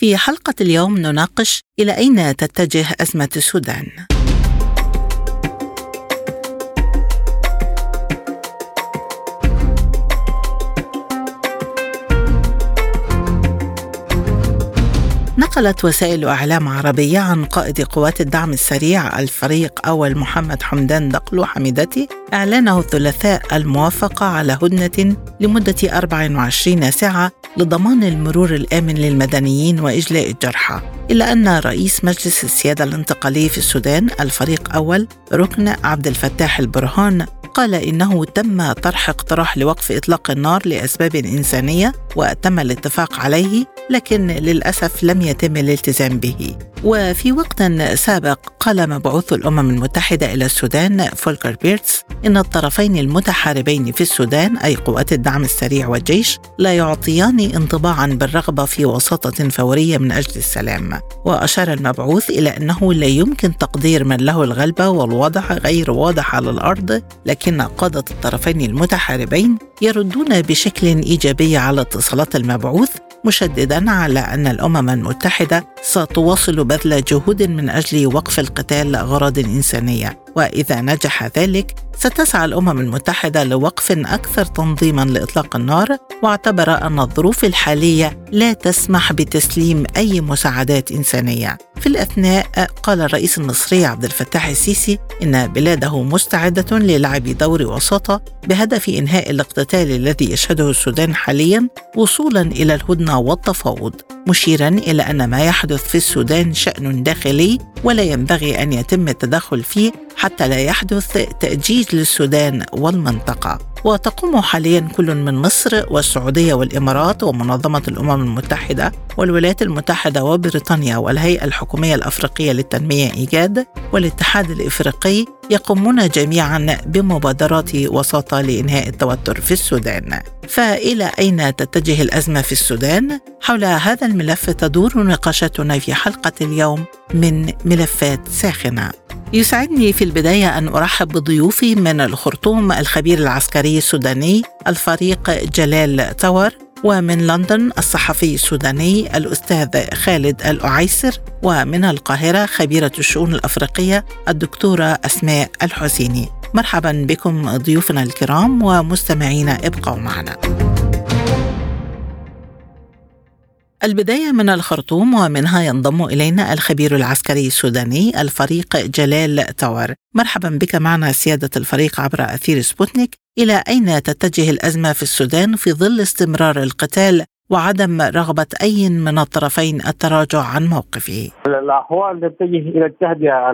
في حلقة اليوم نناقش إلى أين تتجه أزمة السودان. نقلت وسائل أعلام عربية عن قائد قوات الدعم السريع الفريق أول محمد حمدان دقلو حميدتي إعلانه الثلاثاء الموافقة على هدنة لمدة 24 ساعة لضمان المرور الآمن للمدنيين وإجلاء الجرحى إلا أن رئيس مجلس السيادة الانتقالي في السودان الفريق أول ركن عبد الفتاح البرهان قال إنه تم طرح اقتراح لوقف إطلاق النار لأسباب إنسانية وتم الاتفاق عليه لكن للأسف لم يتم الالتزام به. وفي وقت سابق قال مبعوث الأمم المتحدة إلى السودان فولكر بيرتس إن الطرفين المتحاربين في السودان أي قوات الدعم السريع والجيش لا يعطيان انطباعا بالرغبة في وساطة فورية من أجل السلام. وأشار المبعوث إلى أنه لا يمكن تقدير من له الغلبة والوضع غير واضح على الأرض لكن قادة الطرفين المتحاربين يردون بشكل إيجابي على اتصالات المبعوث مشددا على أن الأمم المتحدة ستواصل بذل جهود من أجل وقف القتال لأغراض إنسانية. وإذا نجح ذلك ستسعى الأمم المتحدة لوقف أكثر تنظيما لإطلاق النار واعتبر أن الظروف الحالية لا تسمح بتسليم أي مساعدات إنسانية. في الأثناء قال الرئيس المصري عبد الفتاح السيسي إن بلاده مستعدة للعب دور وساطة بهدف إنهاء الاقتتال الذي يشهده السودان حاليا وصولا إلى الهدنة والتفاوض مشيرا إلى أن ما يحدث في السودان شأن داخلي ولا ينبغي أن يتم التدخل فيه حتى لا يحدث تأجيج للسودان والمنطقة. وتقوم حاليا كل من مصر والسعودية والإمارات ومنظمة الأمم المتحدة والولايات المتحدة وبريطانيا والهيئة الحكومية الأفريقية للتنمية إيجاد والاتحاد الإفريقي يقومون جميعا بمبادرات وساطة لإنهاء التوتر في السودان. فإلى أين تتجه الأزمة في السودان؟ حول هذا الملف تدور نقاشاتنا في حلقة اليوم من ملفات ساخنة. يسعدني في البداية أن أرحب بضيوفي من الخرطوم الخبير العسكري السوداني الفريق جلال تور ومن لندن الصحفي السوداني الأستاذ خالد الأعيسر ومن القاهرة خبيرة الشؤون الأفريقية الدكتورة أسماء الحسيني. مرحبا بكم ضيوفنا الكرام ومستمعينا ابقوا معنا. البداية من الخرطوم ومنها ينضم إلينا الخبير العسكري السوداني الفريق جلال تاور. مرحبا بك معنا سيادة الفريق عبر أثير سبوتنيك. إلى أين تتجه الأزمة في السودان في ظل استمرار القتال وعدم رغبة أي من الطرفين التراجع عن موقفه؟ الأحوال تتجه إلى التهدئة.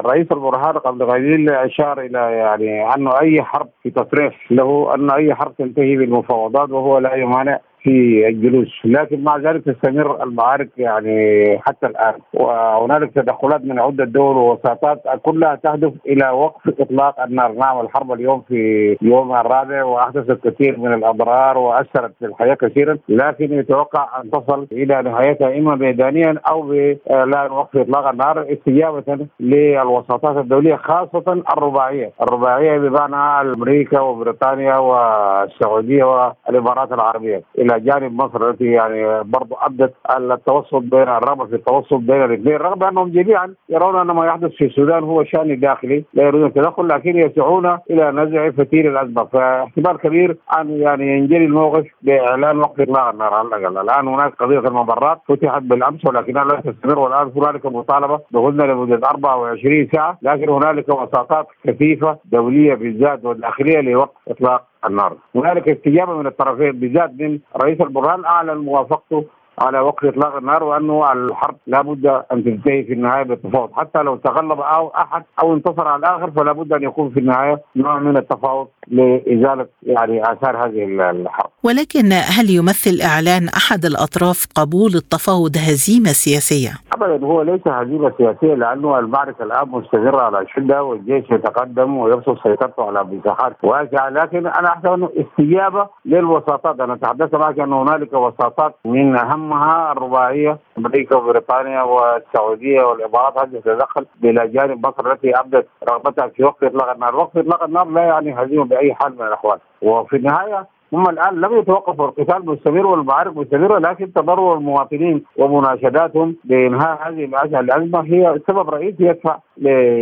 الرئيس البرهان قبل قليل أشار إلى يعني أنه أي حرب في تصريح له أن أي حرب تنتهي بالمفاوضات وهو لا يمانع في الجلوس. لكن مع ذلك تستمر المعارك يعني حتى الآن. وهنالك تدخلات من عدة دول ووساطات كلها تهدف إلى وقف إطلاق النار. نعم الحرب اليوم في يوم الرابع وأحدثت كثير من الاضرار وأثرت في الحياة كثيرا. لكن يتوقع أن تصل إلى نهايتها إما ميدانيا أو باعلان وقف إطلاق النار استجابة للوساطات الدولية خاصة الرباعية، الرباعية بمعنى أمريكا وبريطانيا والسعودية والإمارات العربية. إلى جانب مصر التي يعني برضو ابدت التوسط بين الرغبه في التوسط بين الاثنين رغم أنهم جميعا يرون أن ما يحدث في السودان هو شأن داخلي لا يريدون التدخل لكن يسعون إلى نزع فتيل الأزمة. فاحتمال كبير أن يعني ينجلي الموقف بإعلان وقف اطلاق النار على الأقل. الآن هناك قضية الممرات فتحت بالأمس ولكنها لا تستمر والآن هنالك مطالبة بهدنه لمدة 24 ساعة لكن هنالك وساطات كثيفه دولية بالذات والداخلية لوقف إطلاق النار. هنالك استجابة من الطرفين بالذات من رئيس البرهان أعلن موافقته على وقف إطلاق النار وأنه الحرب لابد أن تنتهي في النهاية بالتفاوض حتى لو تغلب أو أحد أو انتصر على الآخر فلا بد أن يكون في النهاية نوع من التفاوض لإزالة يعني آثار هذه الحرب. ولكن هل يمثل إعلان أحد الأطراف قبول التفاوض هزيمة سياسية؟ ابدا هو ليس هزيمة سياسية لأنه المعركة الآن مستمرة على شدة والجيش يتقدم ويبسط سيطرته على مساحات واسعة لكن أنا احسب أنه استجابة للوساطات أنا تحدثت معك أن هنالك وساطات من اهمها الرباعيه أمريكا وبريطانيا والسعوديه والامارات هذه تتدخل إلى جانب مصر التي ابدت رغبتها في وقف اطلاق النار، وقف اطلاق النار لا يعني هزيمه باي حال من الاحوال وفي النهايه هم الان لم يتوقفوا القتال مستمر والمعارك مستمره لكن تضرر المواطنين ومناشداتهم بإنهاء هذه الازمه هي سبب رئيسي يدفع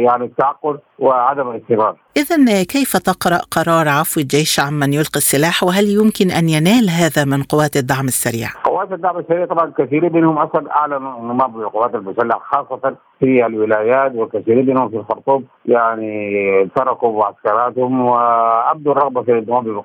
يعني التعقل وعدم الاستمرار. اذا كيف تقرأ قرار عفو الجيش عمن يلقي السلاح وهل يمكن أن ينال هذا من قوات الدعم السريع؟ قوات الدعم السريع طبعا كثيرين منهم أصلا أعلنوا انضمام للقوات المسلحة خاصة في الولايات وكثيرين منهم في الخرطوم. يعني تركوا معسكراتهم وأبدوا الرغبة في الانضمام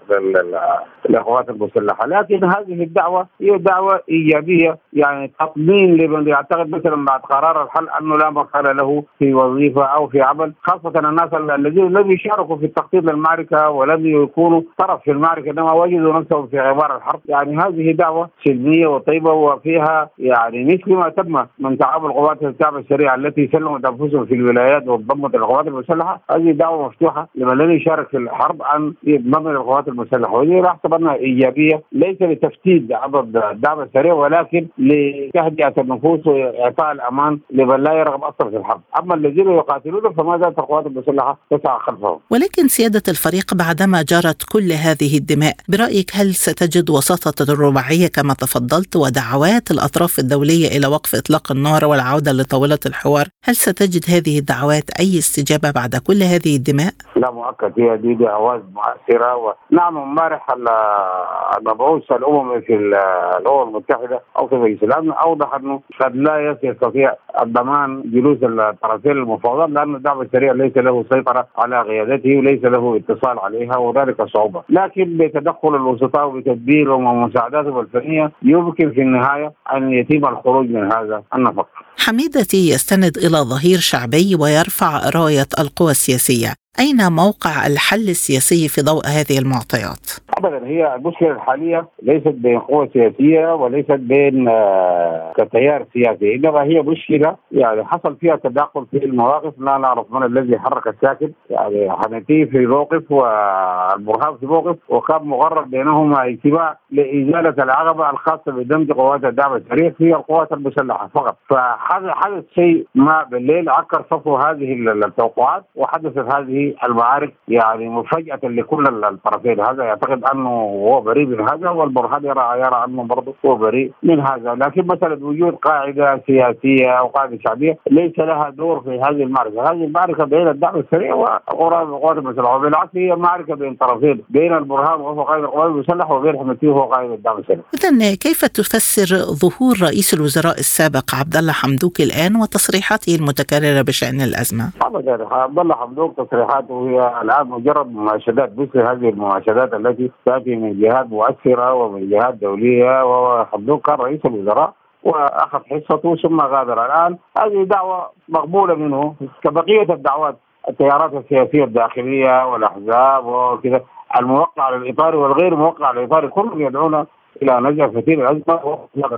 للقوات المسلحة، لكن هذه الدعوة هي دعوة إيجابية يعني تطمين لمن يعتقد مثلا بعد قرار الحل أنه لا مكان له في وظيفة أو في عمل، خاصة الناس الذين لم يشاركوا في التخطيط للمعركة ولم يكونوا طرف في المعركة إنما وجدوا نفسهم في غبار الحرب، يعني هذه دعوة سلمية وطيبة وفيها يعني مثل ما تم من تعامل قوات الدعم السريع التي سلمت أنفسهم في الولايات وانضمت القوات المسلحة هذه دعوة مفتوحة لمن لم يشارك في الحرب ان ينضم للقوات المسلحة. وهي انها إيجابية ليس لتفتيت عضد الدعم السريع ولكن لتهدئة النفوس وإعطاء الأمان لمن لا يرغب أصلا في الحرب، أما الذين يقاتلون فما زالت القوات المسلحة تسعى خلفهم. ولكن سيادة الفريق بعدما جرت كل هذه الدماء، برأيك هل ستجد وساطة الرباعيه كما تفضلت ودعوات الأطراف الدولية إلى وقف إطلاق النار والعودة لطاولة الحوار، هل ستجد هذه الدعوات أي استجابة بعد كل هذه الدماء؟ لا مؤكد. هي دي دعوات مؤثرة ونعم امبارح المبعوث الأممي في الأمم المتحدة أو في مجلس الأمن أوضح أنه قد لا يستطيع الضمان جلوس الطرفين المفاوضات لأن الدعم السريع ليس له سيطرة على قيادته وليس له اتصال عليها وذلك صعوبة، لكن بتدخل الوسطاء وبتدبيرهم ومساعداتهم الفنيه يمكن في النهاية أن يتم الخروج من هذا النفق. حميدتي يستند إلى ظهير شعبي ويرفع راية القوى السياسية، أين موقع الحل السياسي في ضوء هذه المعطيات؟ ابدا هي المشكلة الحالية ليست بين قوى سياسية وليست بين آه كتيار سياسي إنما هي مشكلة يعني حصل فيها تداخل في المواقف لا نعرف من الذي حرك الساكن يعني حنتي في موقف والبرهان في موقف وكان مغرب بينهما اجتماع لإزالة العقبة الخاصة بدمج قوات الدعم السريع في القوات المسلحة فقط فحدث شيء ما بالليل عكر صفو هذه التوقعات وحدثت هذه المعارك يعني مفاجأة لكل الطرفين هذا يعتقد أنه هو بريء من هذا والبرهان يرى يرى أنه برضه هو بريء من هذا لكن مثلا وجود قاعدة سياسية أو قاعدة شعبية ليس لها دور في هذه المعركة، هذه المعركة بين الدعم السريع والقوات المسلحه وبالعكس هي معركة بين طرفين بين البرهان وهو قائد القوات المسلحة وبين حمدتي وهو قائد الدعم السريع. اذا كيف تفسر ظهور رئيس الوزراء السابق عبد الله حمدوك الآن وتصريحاته المتكررة بشأن الأزمة؟ ابدا عبد الله حمدوك تصريحاته هي الآن مجرد مماشدات. مثل هذه المماشدات التي تأتي من جهات مؤثرة ومن جهات دولية وحمدوك كان رئيس الوزراء وأخذ حصته ثم غادر. الآن هذه دعوة مقبولة منه كبقية الدعوات التيارات السياسية الداخلية والأحزاب وكذا الموقع على الاطار والغير موقع على الاطار كلهم يدعون إلى نجع كثير الازمه واطلاق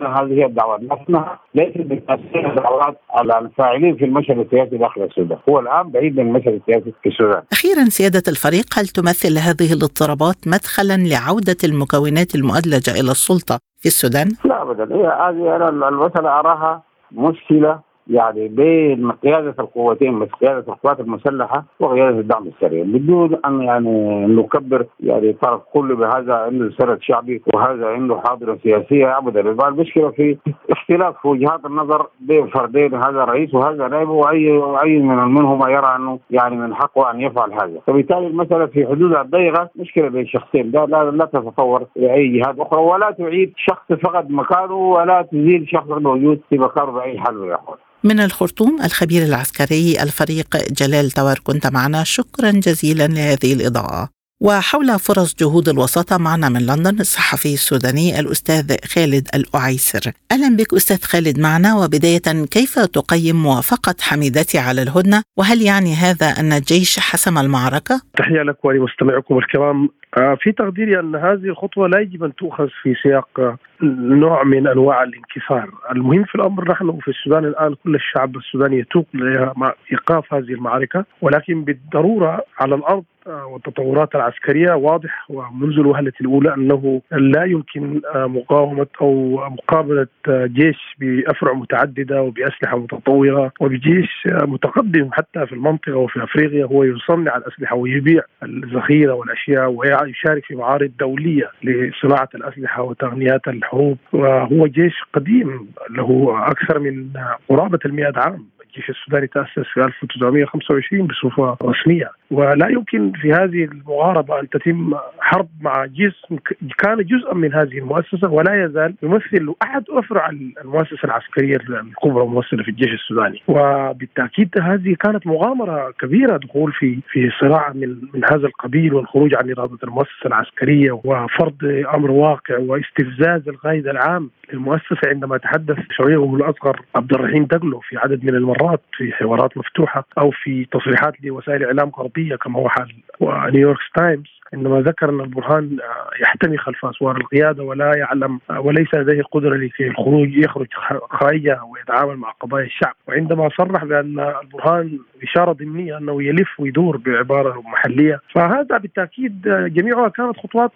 هذه الدعوات لكنها ليست بتأثير الدعوات على الفاعلين في المشهد السياسي داخل السودان، هو الآن بعيد من المشهد السياسي في السودان. أخيرا سيادة الفريق هل تمثل هذه الاضطرابات مدخلا لعودة المكونات المؤدلجة إلى السلطة في السودان؟ لا ابدا هي هذه أنا المساله أراها مشكلة يعني بين قياده القوتين قياده القوات المسلحة وقياده الدعم السريع. بدون أن يعني نكبر يعني طرف كله بهذا عنده سرد شعبي وهذا عنده حاضرة سياسية ابدا. المشكلة في اختلاف وجهات النظر بين فردين هذا رئيس وهذا نائب واي اي من منهما يرى أنه يعني من حقه أن يفعل هذا. فبالتالي المسألة في حدودها الضيقه مشكلة بين شخصين. لا لا, لا تتطور لاي جهات أخرى ولا تعيد شخص فقد مكانه ولا تزيل شخص موجود في مكانه بأي حال من الأحوال. من الخرطوم الخبير العسكري الفريق جلال توار كنت معنا. شكرا جزيلا لهذه الإضاءة. وحول فرص جهود الوساطة معنا من لندن الصحفي السوداني الأستاذ خالد الأعيسر. أهلا بك أستاذ خالد معنا. وبداية كيف تقيم موافقة حميدتي على الهدنة؟ وهل يعني هذا أن الجيش حسم المعركة؟ تحية لك ولمستمعكم الكرام. في تقديري أن هذه الخطوة لا يجب أن تؤخذ في سياق نوع من أنواع الانكسار، المهم في الأمر نحن في السودان الآن كل الشعب السوداني يتوق لايقاف هذه المعركة ولكن بالضرورة على الأرض والتطورات العسكرية واضح ومنذ الوهلة الأولى أنه لا يمكن مقاومة أو مقابلة جيش بافرع متعددة وبأسلحة متطورة وبجيش متقدم حتى في المنطقة وفي أفريقيا هو يصنع الأسلحة ويبيع الذخيرة والأشياء ويشارك في معارض دولية لصناعة الأسلحة وتقنيات الحروب وهو جيش قديم له أكثر من قرابة المئة عام. الجيش السوداني تأسس في 1925 بصفة رسمية. ولا يمكن في هذه المغاربة أن تتم حرب مع جسم كان جزءا من هذه المؤسسة ولا يزال يمثل أحد أفرع المؤسسة العسكرية الكبرى الممثلة في الجيش السوداني. وبالتأكيد هذه كانت مغامرة كبيرة دخول في في صراع من من هذا القبيل والخروج عن إرادة المؤسسة العسكرية وفرض أمر واقع واستفزاز القائد العام للمؤسسة عندما تحدث شوية الأصغر عبد الرحيم دقلو في عدد من المرات. في حوارات مفتوحة أو في تصريحات لوسائل إعلام غربية كما هو حال ونيويورك تايمز عندما ذكر أن البرهان يحتمي خلف أسوار القيادة ولا يعلم وليس لديه قدرة لكي الخروج يخرج خارجها ويتعامل مع قضايا الشعب. وعندما صرح بأن البرهان إشارة ضمنية أنه يلف ويدور بعبارة محلية فهذا بالتأكيد جميعها كانت خطوات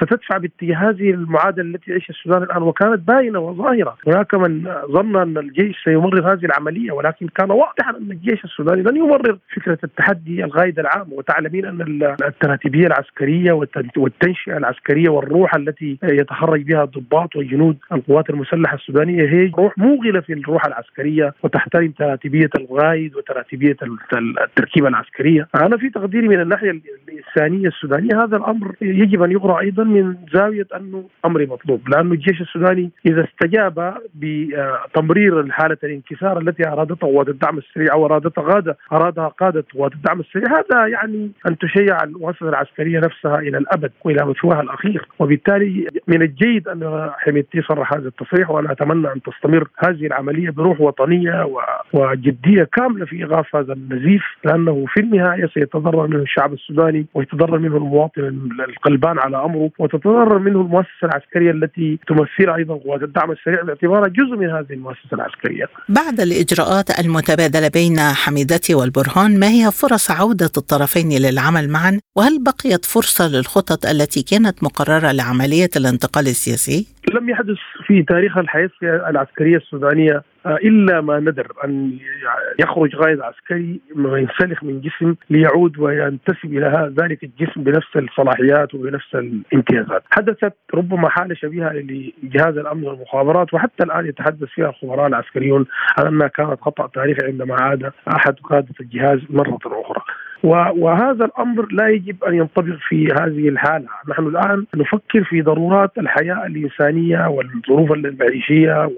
ستدفع باتجاه هذه المعادلة التي يعيشها السودان الآن وكانت باينة وظاهرة. هناك من ظن أن الجيش سيمرر هذه العملية ولكن كان واضحا أن الجيش السوداني لن يمرر فكرة التحدي القائد العام وتعلمين أن التراتيبية العسكرية والتنشئة العسكرية والروح التي يتخرج بها الضباط وجنود القوات المسلحة السودانية. هي روح موغلة في الروح العسكرية وتحترم تراتيبيه القائد وتراتيبيه التركيبة العسكرية، أنا في تقديري من الناحية الإنسانية السودانية هذا الأمر يجب أن يقرا أيضا من زاوية أنه أمر مطلوب، لأنه الجيش السوداني إذا استجاب بتمرير حالة الانكسار التي ارادتها قوات الدعم السريع أو ارادتها قاده أرادها قادة قوات الدعم السريع هذا يعني أن تشيع المؤسسه العسكريه نفسها إلى الأبد وإلى مثواها الأخير وبالتالي من الجيد أن حميدتي صرح هذا التصريح وأنا أتمنى أن تستمر هذه العملية بروح وطنية وجدية كاملة في ايقاف هذا النزيف لأنه في النهاية سيتضرر منه الشعب السوداني ويتضرر منه المواطن القلبان على أمره وتتضرر منه المؤسسة العسكرية التي تمثلها أيضا قوات الدعم السريع باعتبارها جزء من هذه المؤسسة العسكرية. بعد الإجراءات المتبادلة بين حميدتي والبرهان ما هي فرص عودة الطرفين للعمل معا وهل بقيت فرصة للخطط التي كانت مقررة لعملية الانتقال السياسي؟ لم يحدث في تاريخ الحياة العسكرية السودانية إلا ما ندر أن يخرج قائد عسكري وينسلخ من جسم ليعود وينتسب إلى ذلك الجسم بنفس الصلاحيات وبنفس الامتيازات. حدثت ربما حالة شبيهة لجهاز الأمن والمخابرات وحتى الآن يتحدث فيها الخبراء العسكريون عن أنها كانت خطأ تاريخي عندما عاد أحد قادة الجهاز مرة أخرى. وهذا الأمر لا يجب أن ينطبق في هذه الحالة، نحن الآن نفكر في ضرورات الحياة الإنسانية والظروف المعيشية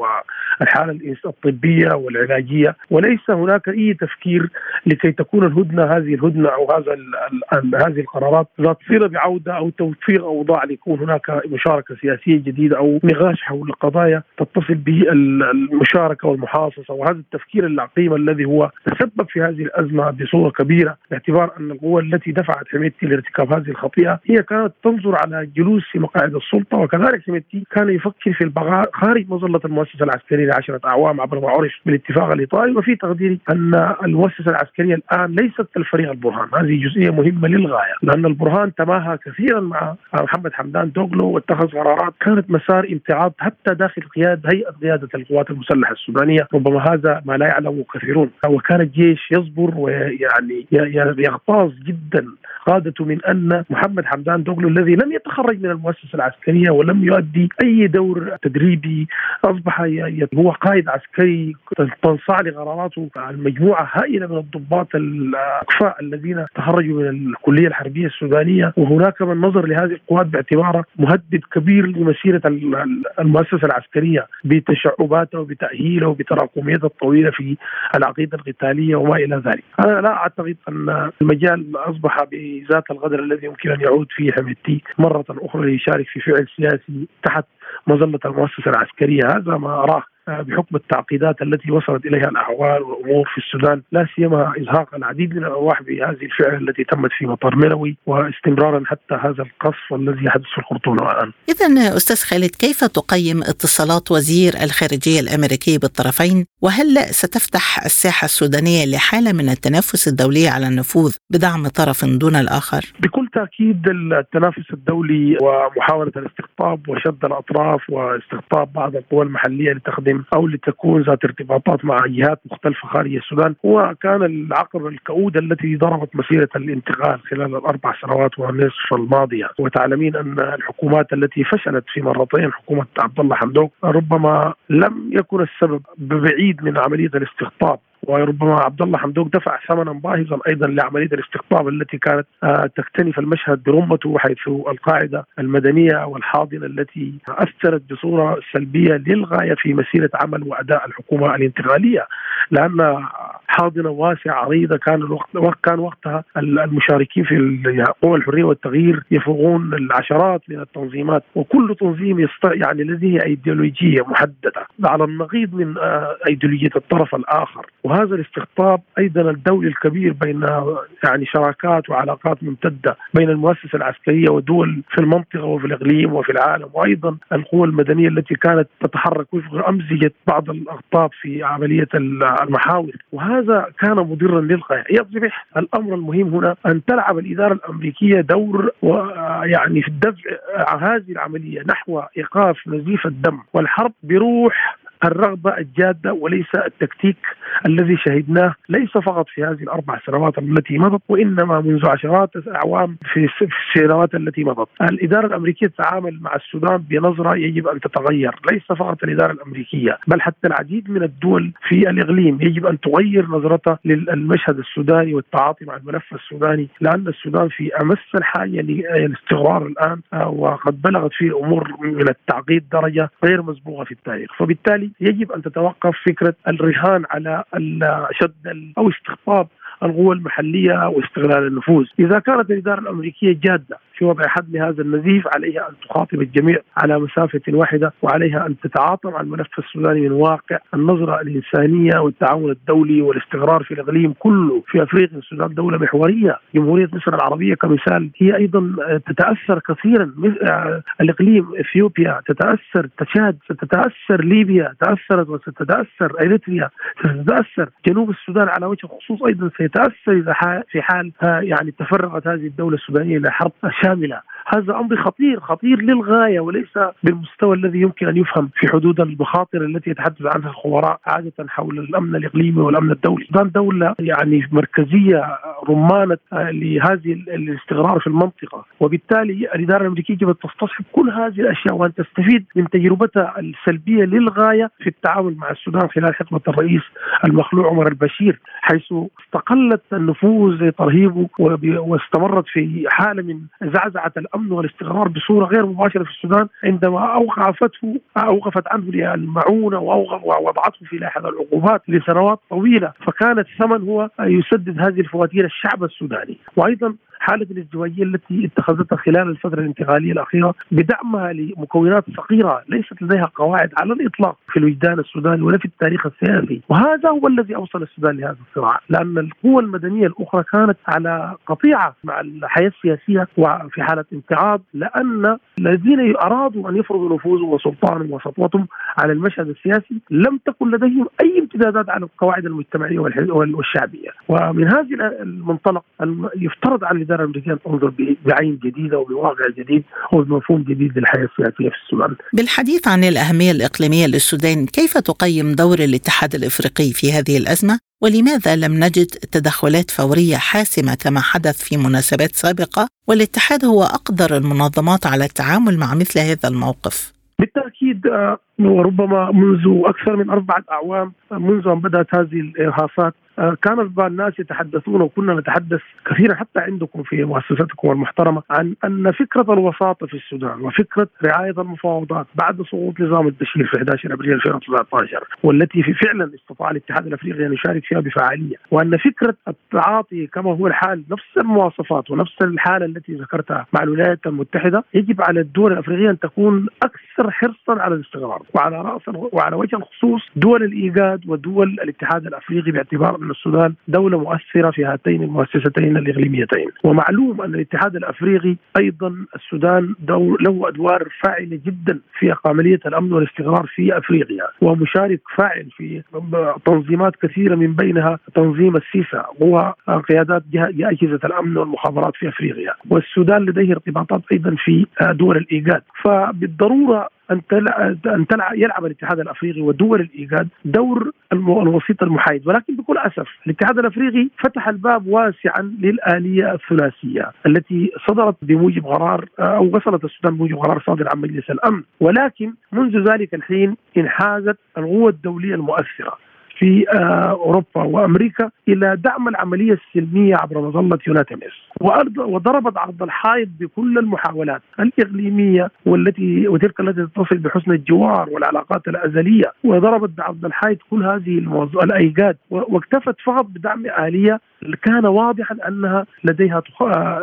والحالة الطبية والعلاجية، وليس هناك أي تفكير لكي تكون الهدنة هذه الهدنة أو هذا هذه القرارات. ذات صله بعودة أو توفير أوضاع ليكون هناك مشاركة سياسية جديدة أو نقاش حول قضايا تتصل به المشاركة والمحاصصة. وهذا التفكير العقيم الذي هو تسبب في هذه الأزمة بصورة كبيرة. باعتبار أن القوى التي دفعت حميدتي لارتكاب هذه الخطيئة هي كانت تنظر على جلوس في مقاعد السلطة وكذلك حميدتي كان يفكر في البقاء خارج مظلة المؤسسة العسكرية لعشرة أعوام عبر ما عرف بالاتفاق الإيطالي وفي تقديري أن المؤسسة العسكرية الآن ليست الفريق البرهان. هذه جزئية مهمة للغاية لأن البرهان تماهى كثيرا مع محمد حمدان دوغلو واتخذ قرارات كانت مسار امتعاض حتى داخل قياده هيئة قيادة القوات المسلحة السودانية ربما هذا ما لا يعلمه كثيرون. وكان الجيش يصبر ويعني يغتاظ جدا قادته من أن محمد حمدان دوغلو الذي لم يتخرج من المؤسسة العسكرية ولم يؤدي أي دور تدريبي أصبح هو قائد عسكري تنصاع لقراراته مجموعه هائلة من الضباط الاكفاء الذين تخرجوا من الكلية الحربية السودانية وهناك من نظر لهذه القوات باعتبارها مهدد كبير لمسيرة المؤسسة العسكرية بتشعباتها وبتاهيلها وبتراكميتها الطويلة في العقيدة القتالية وما إلى ذلك. أنا لا أعتقد أن المجال أصبح بذات القدر الذي يمكن أن يعود فيه حميدتي مرة أخرى ليشارك في فعل سياسي تحت مظلة المؤسسة العسكرية. هذا ما أراه بحكم التعقيدات التي وصلت إليها الأحوال والأمور في السودان لا سيما إزهاق العديد من الأرواح بهذه الفعله التي تمت في مطار ملوي واستمرارا حتى هذا القصف الذي يحدث في الخرطوم الآن. اذا أستاذ خالد كيف تقيم اتصالات وزير الخارجية الأمريكي بالطرفين وهل ستفتح الساحة السودانية لحالة من التنافس الدولي على النفوذ بدعم طرف دون الآخر؟ بكل تأكيد التنافس الدولي ومحاولة الاستقطاب وشد الأطراف واستقطاب بعض القوى المحلية لتخدم تخدم أو لتكون ذات ارتباطات مع جهات مختلفة خارج السودان. هو كان العقبه الكؤوده التي ضربت مسيرة الانتقال خلال الأربع سنوات والنصف الماضية. وتعلمين أن الحكومات التي فشلت في مرتين حكومة عبد الله حمدوك ربما لم يكن السبب بعيد من عملية الاستقطاب. وربما عبد الله حمدوك دفع ثمنا باهظا أيضا لعملية الاستقطاب التي كانت آه، تكتنف المشهد برمته حيث القاعدة المدنية والحاضنة التي أثرت بصورة سلبية للغاية في مسيرة عمل وأداء الحكومة الانتقالية لأن حاضنة واسعة عريضة كان الوقت كان وقتها المشاركين في قوى الحرية والتغيير يفوقون العشرات من التنظيمات وكل تنظيم يست... يعني لديه أيديولوجية محددة على النقيض من آه، أيديولوجية الطرف الآخر. وهذا الاستقطاب أيضا الدولي الكبير بين يعني شراكات وعلاقات ممتدة بين المؤسسة العسكرية ودول في المنطقة وفي الإقليم وفي العالم وأيضا القوى المدنية التي كانت تتحرك وفق امزجه بعض الاقطاب في عملية المحاور. وهذا كان مضرا للغاية. يصبح الأمر المهم هنا أن تلعب الإدارة الأمريكية دور يعني في الدفع هذه العملية نحو إيقاف نزيف الدم والحرب بروح الرغبة الجادة وليس التكتيك الذي شهدناه ليس فقط في هذه الأربع سنوات التي مضت وإنما منذ عشرات الأعوام في السنوات التي مضت. الإدارة الأمريكية تتعامل مع السودان بنظرة يجب أن تتغير، ليس فقط الإدارة الأمريكية بل حتى العديد من الدول في الإقليم يجب أن تغير نظرتها للمشهد السوداني والتعاطي مع الملف السوداني لأن السودان في أمس الحاجة للاستقرار الآن آه، وقد بلغت فيه الأمور من التعقيد درجة غير مسبوقة في التاريخ، فبالتالي يجب أن تتوقف فكرة الرهان على شد أو استقطاب القوى المحلية واستغلال النفوذ، إذا كانت الإدارة الأمريكية جادة في وضع حد لهذا النزيف عليها أن تخاطب الجميع على مسافة واحدة وعليها أن تتعاطى مع الملف السوداني من واقع النظرة الإنسانية والتعاون الدولي والاستقرار في الإقليم كله في أفريقيا. السودان دولة محورية، جمهورية مصر العربية كمثال. هي أيضا تتأثر كثيرا الإقليم إثيوبيا تتأثر تشاد ستتأثر ليبيا تأثرت وستتأثر إريتريا ستتأثر جنوب السودان على وجه الخصوص أيضا سيتأثر إذا في حال يعني تفرغت هذه الدولة السودانية إلى حرب. شامله هذا أمر خطير خطير للغاية وليس بالمستوى الذي يمكن أن يفهم في حدود المخاطر التي يتحدث عنها الخبراء عادة حول الأمن الإقليمي والأمن الدولي. السودان دولة يعني مركزية رمانة لهذه الاستقرار في المنطقة، وبالتالي الإدارة الأمريكية يجب ان تستصحب كل هذه الأشياء وأن تستفيد من تجربتها السلبية للغاية في التعامل مع السودان خلال حكمه الرئيس المخلوع عمر البشير، حيث استقلت النفوذ لترهيبه واستمرت في حالة من زعزعة الأمن والاستقرار بصورة غير مباشرة في السودان عندما اوقفته أوقفت عنه المعونه ووضعته في لاحق العقوبات لسنوات طويلة. فكان الثمن هو يسدد هذه الفواتير الشعب السوداني. وأيضا حالة الازدواجية التي اتخذتها خلال الفترة الانتقالية الأخيرة بدعمها لمكونات صغيرة ليست لديها قواعد على الإطلاق في الوجدان السوداني ولا في التاريخ السياسي، وهذا هو الذي أوصل السودان لهذا الصراع، لأن القوى المدنية الأخرى كانت على قطيعة مع الحياة السياسية وفي حالة امتعاض لأن الذين أرادوا أن يفرضوا نفوذهم وسلطانهم وسطوتهم على المشهد السياسي لم تكن لديهم أي امتدادات على القواعد المجتمعية والشعبية، ومن هذه المنطلق يفترض على الاداره الامريكيه تنظر بعين جديدة وبواقع جديد وبمفهوم جديد للحياة السياسية في السودان. بالحديث عن الأهمية الإقليمية للسودان، كيف تقيم دور الاتحاد الإفريقي في هذه الأزمة؟ ولماذا لم نجد تدخلات فورية حاسمة كما حدث في مناسبات سابقة؟ والاتحاد هو أقدر المنظمات على التعامل مع مثل هذا الموقف. بالتأكيد آه، وربما منذ أكثر من أربعة أعوام منذ أن بدأت هذه الارهاصات آه، كان الناس يتحدثون وكنا نتحدث كثيرا حتى عندكم في مؤسستكم المحترمة عن أن فكرة الوساطة في السودان وفكرة رعاية المفاوضات بعد سقوط نظام البشير في 11 أبريل 2019 والتي في فعلا استطاع الاتحاد الأفريقي أن يشارك فيها بفعاليه وأن فكرة التعاطي كما هو الحال نفس المواصفات ونفس الحالة التي ذكرتها مع الولايات المتحدة يجب على الدول الأفريقية أن تكون أكثر حرصا على الاستقرار وعلى رأس وعلى وجه الخصوص دول الإيجاد ودول الاتحاد الأفريقي باعتبار ان السودان دولة مؤثرة في هاتين المؤسستين الإقليميتين. ومعلوم أن الاتحاد الأفريقي أيضا السودان له أدوار فاعلة جدا في عملية الأمن والاستقرار في أفريقيا ومشارك فاعل في تنظيمات كثيرة من بينها تنظيم السيسا وهو قيادات اجهزه الأمن والمخابرات في أفريقيا. والسودان لديه ارتباطات أيضا في دول الإيجاد. فبالضرورة أن تلعب يلعب الاتحاد الأفريقي ودول الإيجاد دور الوسيط المحايد. ولكن بكل أسف الاتحاد الأفريقي فتح الباب واسعا للآلية الثلاثية التي صدرت بموجب قرار أو وصلت السودان بموجب قرار صادر عن مجلس الأمن. ولكن منذ ذلك الحين انحازت القوى الدولية المؤثرة. في آه، أوروبا وأمريكا إلى دعم العملية السلمية عبر مظله يوناتيمس. وضربت عرض الحائط بكل المحاولات الإقليمية والتي وتلك التي تتصل بحسن الجوار والعلاقات الأزلية. وضربت بعرض الحائط كل هذه الأيجاد واكتفت فقط بدعم آلية كان واضحا أنها لديها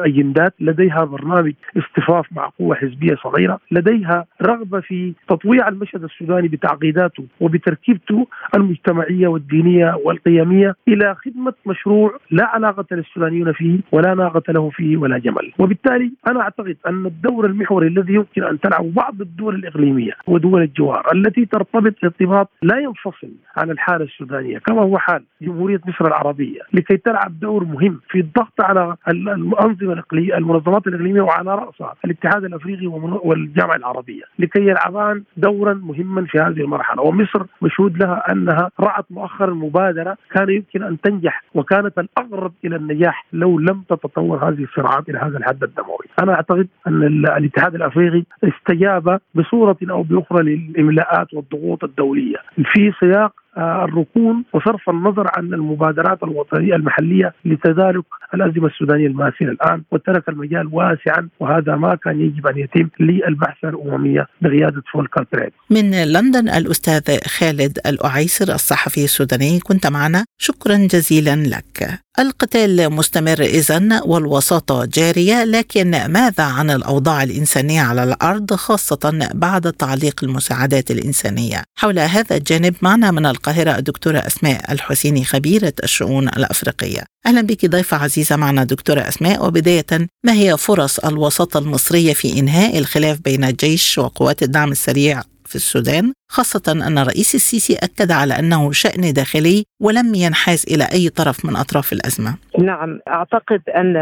أجندات، لديها برنامج اصطفاف مع قوة حزبية صغيرة، لديها رغبة في تطويع المشهد السوداني بتعقيداته وبتركيبته المجتمعية والدينية والقيمية إلى خدمة مشروع لا علاقة للسودانيون فيه ولا ناقة له فيه ولا جمل، وبالتالي أنا أعتقد أن الدور المحوري الذي يمكن أن تلعبه بعض الدول الإقليمية ودول الجوار التي ترتبط ارتباط لا ينفصل عن الحالة السودانية كما هو حال جمهورية مصر العربية لكي تلعب تلعب دور مهم في الضغط على الأنظمة الاقليميه المنظمات الإقليمية وعلى رأسها الاتحاد الأفريقي والجامعة العربية لكي يلعبان دورا مهما في هذه المرحلة. ومصر مشهود لها أنها رأت مؤخرا مبادرة كان يمكن أن تنجح وكانت الأقرب إلى النجاح لو لم تتطور هذه الصراعات إلى هذا الحد الدموي. أنا أعتقد أن الاتحاد الأفريقي استجاب بصورة أو بأخرى للإملاءات والضغوط الدولية. في سياق الركون وصرف النظر عن المبادرات الوطنية المحلية لتدارك الأزمة السودانية الماسيه الآن وترك المجال واسعا وهذا ما كان يجب أن يتم للبعثه الامميه بقيادة فولكر تريد. من لندن الأستاذ خالد الأعيسر الصحفي السوداني كنت معنا شكرا جزيلا لك. القتال مستمر اذا والوساطة جارية لكن ماذا عن الأوضاع الإنسانية على الأرض خاصة بعد تعليق المساعدات الإنسانية؟ حول هذا الجانب معنا من القاهرة الدكتورة أسماء الحسيني خبيرة الشؤون الأفريقية. أهلا بك ضيفة عزيزة معنا دكتورة أسماء وبداية ما هي فرص الوساطة المصرية في إنهاء الخلاف بين الجيش وقوات الدعم السريع في السودان خاصة أن الرئيس السيسي أكد على أنه شأن داخلي ولم ينحاز إلى أي طرف من أطراف الأزمة. نعم أعتقد أن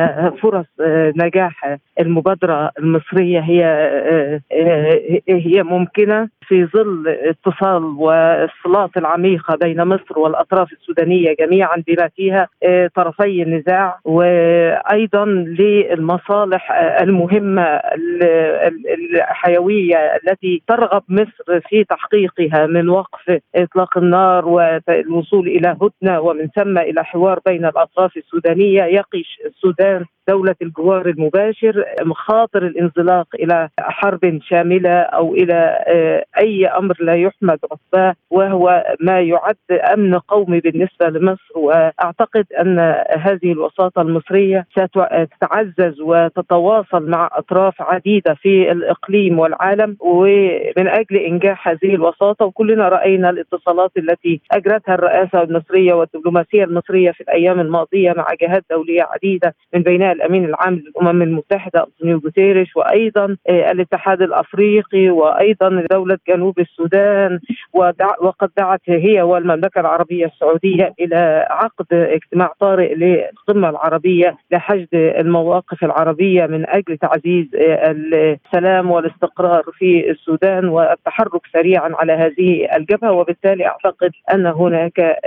فرص نجاح المبادرة المصرية هي هي ممكنة في ظل اتصال والصلات العميقة بين مصر والأطراف السودانية جميعا بما فيها طرفي النزاع وأيضا للمصالح المهمة الحيوية التي ترغب مصر في تحقيقها من وقف إطلاق النار والوصول هدنة ومن ثم إلى حوار بين الأطراف السودانية يقي السودان دولة الجوار المباشر مخاطر الانزلاق إلى حرب شاملة أو إلى آه، أي أمر لا يحمد عقباه وهو ما يعد أمن قومي بالنسبة لمصر. وأعتقد أن هذه الوساطة المصرية ستتعزز وتتواصل مع أطراف عديدة في الإقليم والعالم. ومن أجل إنجاح هذه الوساطة وكلنا رأينا الاتصالات التي أجرتها الرئاسة المصرية والدبلوماسية المصرية في الأيام الماضية مع جهات دولية عديدة من بينها الأمين العام للأمم المتحدة أنطونيو جوتيريش وأيضا آه، الاتحاد الأفريقي وأيضا دولة جنوب السودان وقد دعت هي والمملكة العربية السعودية إلى عقد اجتماع طارئ للقمه العربية لحشد المواقف العربية من أجل تعزيز آه، السلام والاستقرار في السودان والتحرك سريعا على هذه الجبهة وبالتالي أعتقد أن هناك آه،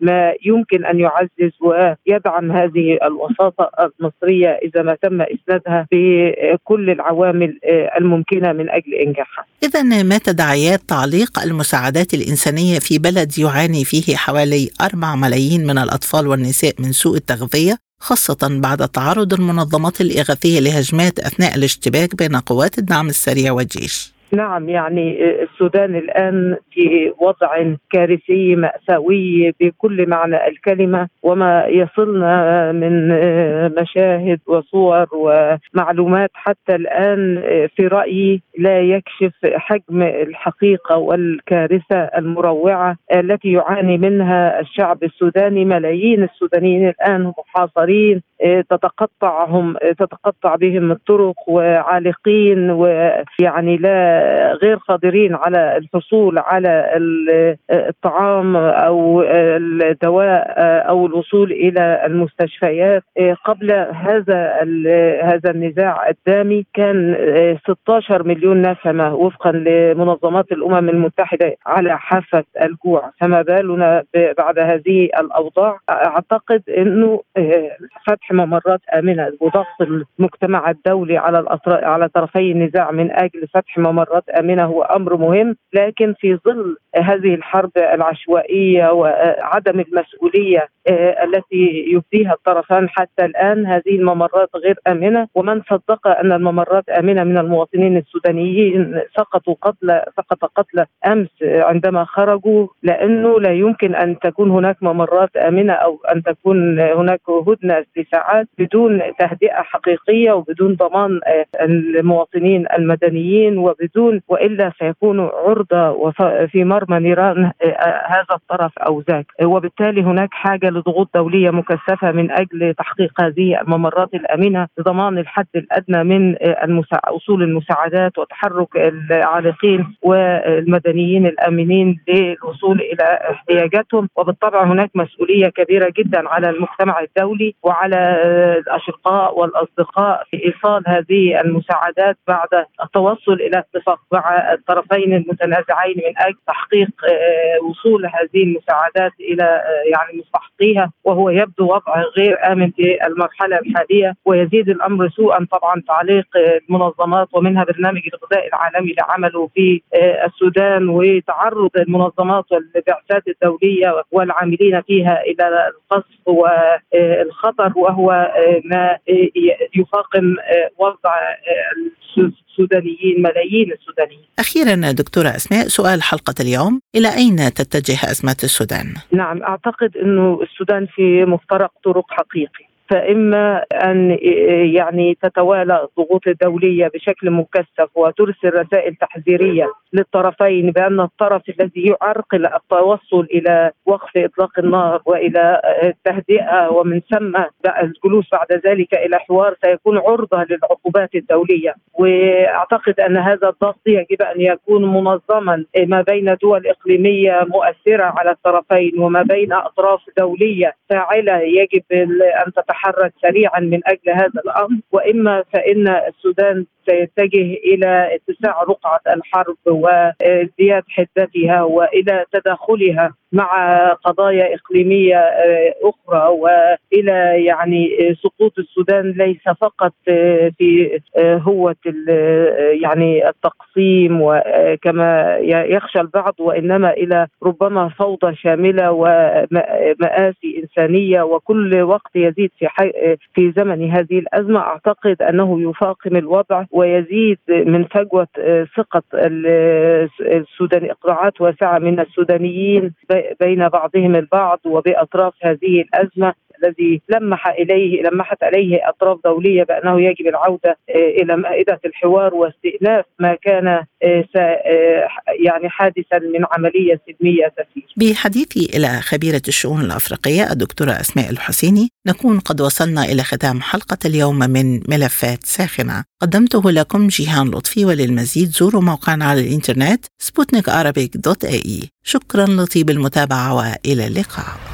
ما يمكن أن يعزز ويدعم هذه الوساطة المصرية إذا ما تم إسنادها بكل العوامل الممكنة من أجل إنجاحها. اذا ما تداعيات تعليق المساعدات الإنسانية في بلد يعاني فيه حوالي 4 ملايين من الأطفال والنساء من سوء التغذية خاصة بعد تعرض المنظمات الإغاثية لهجمات أثناء الاشتباك بين قوات الدعم السريع والجيش نعم يعني السودان الآن في وضع كارثي مأساوي بكل معنى الكلمة وما يصلنا من مشاهد وصور ومعلومات حتى الآن في رأيي لا يكشف حجم الحقيقة والكارثة المروعة التي يعاني منها الشعب السوداني. ملايين السودانيين الآن محاصرين تتقطعهم تتقطع بهم الطرق وعالقين ويعني لا غير قادرين على الحصول على الطعام أو الدواء أو الوصول إلى المستشفيات. قبل هذا هذا النزاع الدامي كان 16 مليون نسمة وفقا لمنظمات الأمم المتحدة على حافة الجوع. فما بالنا بعد هذه الأوضاع. أعتقد إنه فتح ممرات آمنة وضغط المجتمع الدولي على على طرفي النزاع من أجل فتح ممرات امنه هو أمر مهم لكن في ظل هذه الحرب العشوائية وعدم المسؤولية آه، التي يبديها الطرفان حتى الآن هذه الممرات غير آمنة. ومن صدق أن الممرات آمنة من المواطنين السودانيين سقطوا قتل سقط قتل أمس عندما خرجوا لأنه لا يمكن أن تكون هناك ممرات آمنة أو أن تكون هناك هدنة لساعات بدون تهدئة حقيقية وبدون ضمان آه، المواطنين المدنيين وبدون وإلا سيكونوا عرضة في مرمى نيران آه، هذا الطرف أو ذاك وبالتالي هناك حاجة لضغوط دولية مكثفة من أجل تحقيق هذه الممرات الأمنة لضمان الحد الأدنى من. أصول المساعدات وتحرك العالقين والمدنيين الأمنين للوصول إلى احتياجاتهم وبالطبع هناك مسؤولية كبيرة جدا على المجتمع الدولي وعلى الأشقاء والأصدقاء في إيصال هذه المساعدات بعد التوصل إلى اتفاق مع الطرفين المتنازعين من أجل تحقيق آه، وصول هذه المساعدات إلى آه، يعني مستحقين فيها وهو يبدو وضع غير آمن في المرحلة الحالية ويزيد الأمر سوءا طبعا تعليق المنظمات ومنها برنامج الغذاء العالمي لعمله في آه، السودان وتعرض المنظمات والبعثات الدولية والعاملين فيها إلى القصف والخطر وهو آه، ما يفاقم آه، وضع السودانيين ملايين السودانيين. أخيرا دكتورة أسماء سؤال حلقة اليوم. إلى أين تتجه أزمة السودان؟ نعم أعتقد أنه السودان في مفترق طرق حقيقي. فإما أن يعني تتوالى الضغوط الدولية بشكل مكثف وترسل رسائل تحذيرية للطرفين بأن الطرف الذي يعرقل التوصل إلى وقف إطلاق النار وإلى التهدئة ومن ثم الجلوس بعد ذلك إلى حوار سيكون عرضة للعقوبات الدولية. وأعتقد أن هذا الضغط يجب أن يكون منظما ما بين دول إقليمية مؤثرة على الطرفين وما بين أطراف دولية فاعلة. يجب أن تتحرك تتحرك سريعا من أجل هذا الأمر وإما فإن السودان سيتجه إلى اتساع رقعة الحرب وازدياد حدتها وإلى تداخلها مع قضايا إقليمية أخرى وإلى يعني سقوط السودان ليس فقط في هوة يعني التقسيم وكما يخشى البعض وإنما إلى ربما فوضى شاملة ومآسي إنسانية وكل وقت يزيد في في زمن هذه الأزمة أعتقد أنه يفاقم الوضع ويزيد من فجوة ثقة السودان اقراعات واسعة من السودانيين بين بعضهم البعض وبأطراف هذه الأزمة. الذي لمح اليه لمحت اليه أطراف دولية بأنه يجب العودة آه، إلى مائدة الحوار واستئناف ما كان آه، آه، يعني حادثا من عملية سلميه تسير. بحديثي إلى خبيرة الشؤون الأفريقية الدكتورة أسماء الحسيني نكون قد وصلنا إلى ختام حلقة اليوم من ملفات ساخنة قدمته لكم جيهان لطفي وللمزيد زوروا موقعنا على الإنترنت سبوتنيك دوت إي شكرا لطيب المتابعة وإلى اللقاء.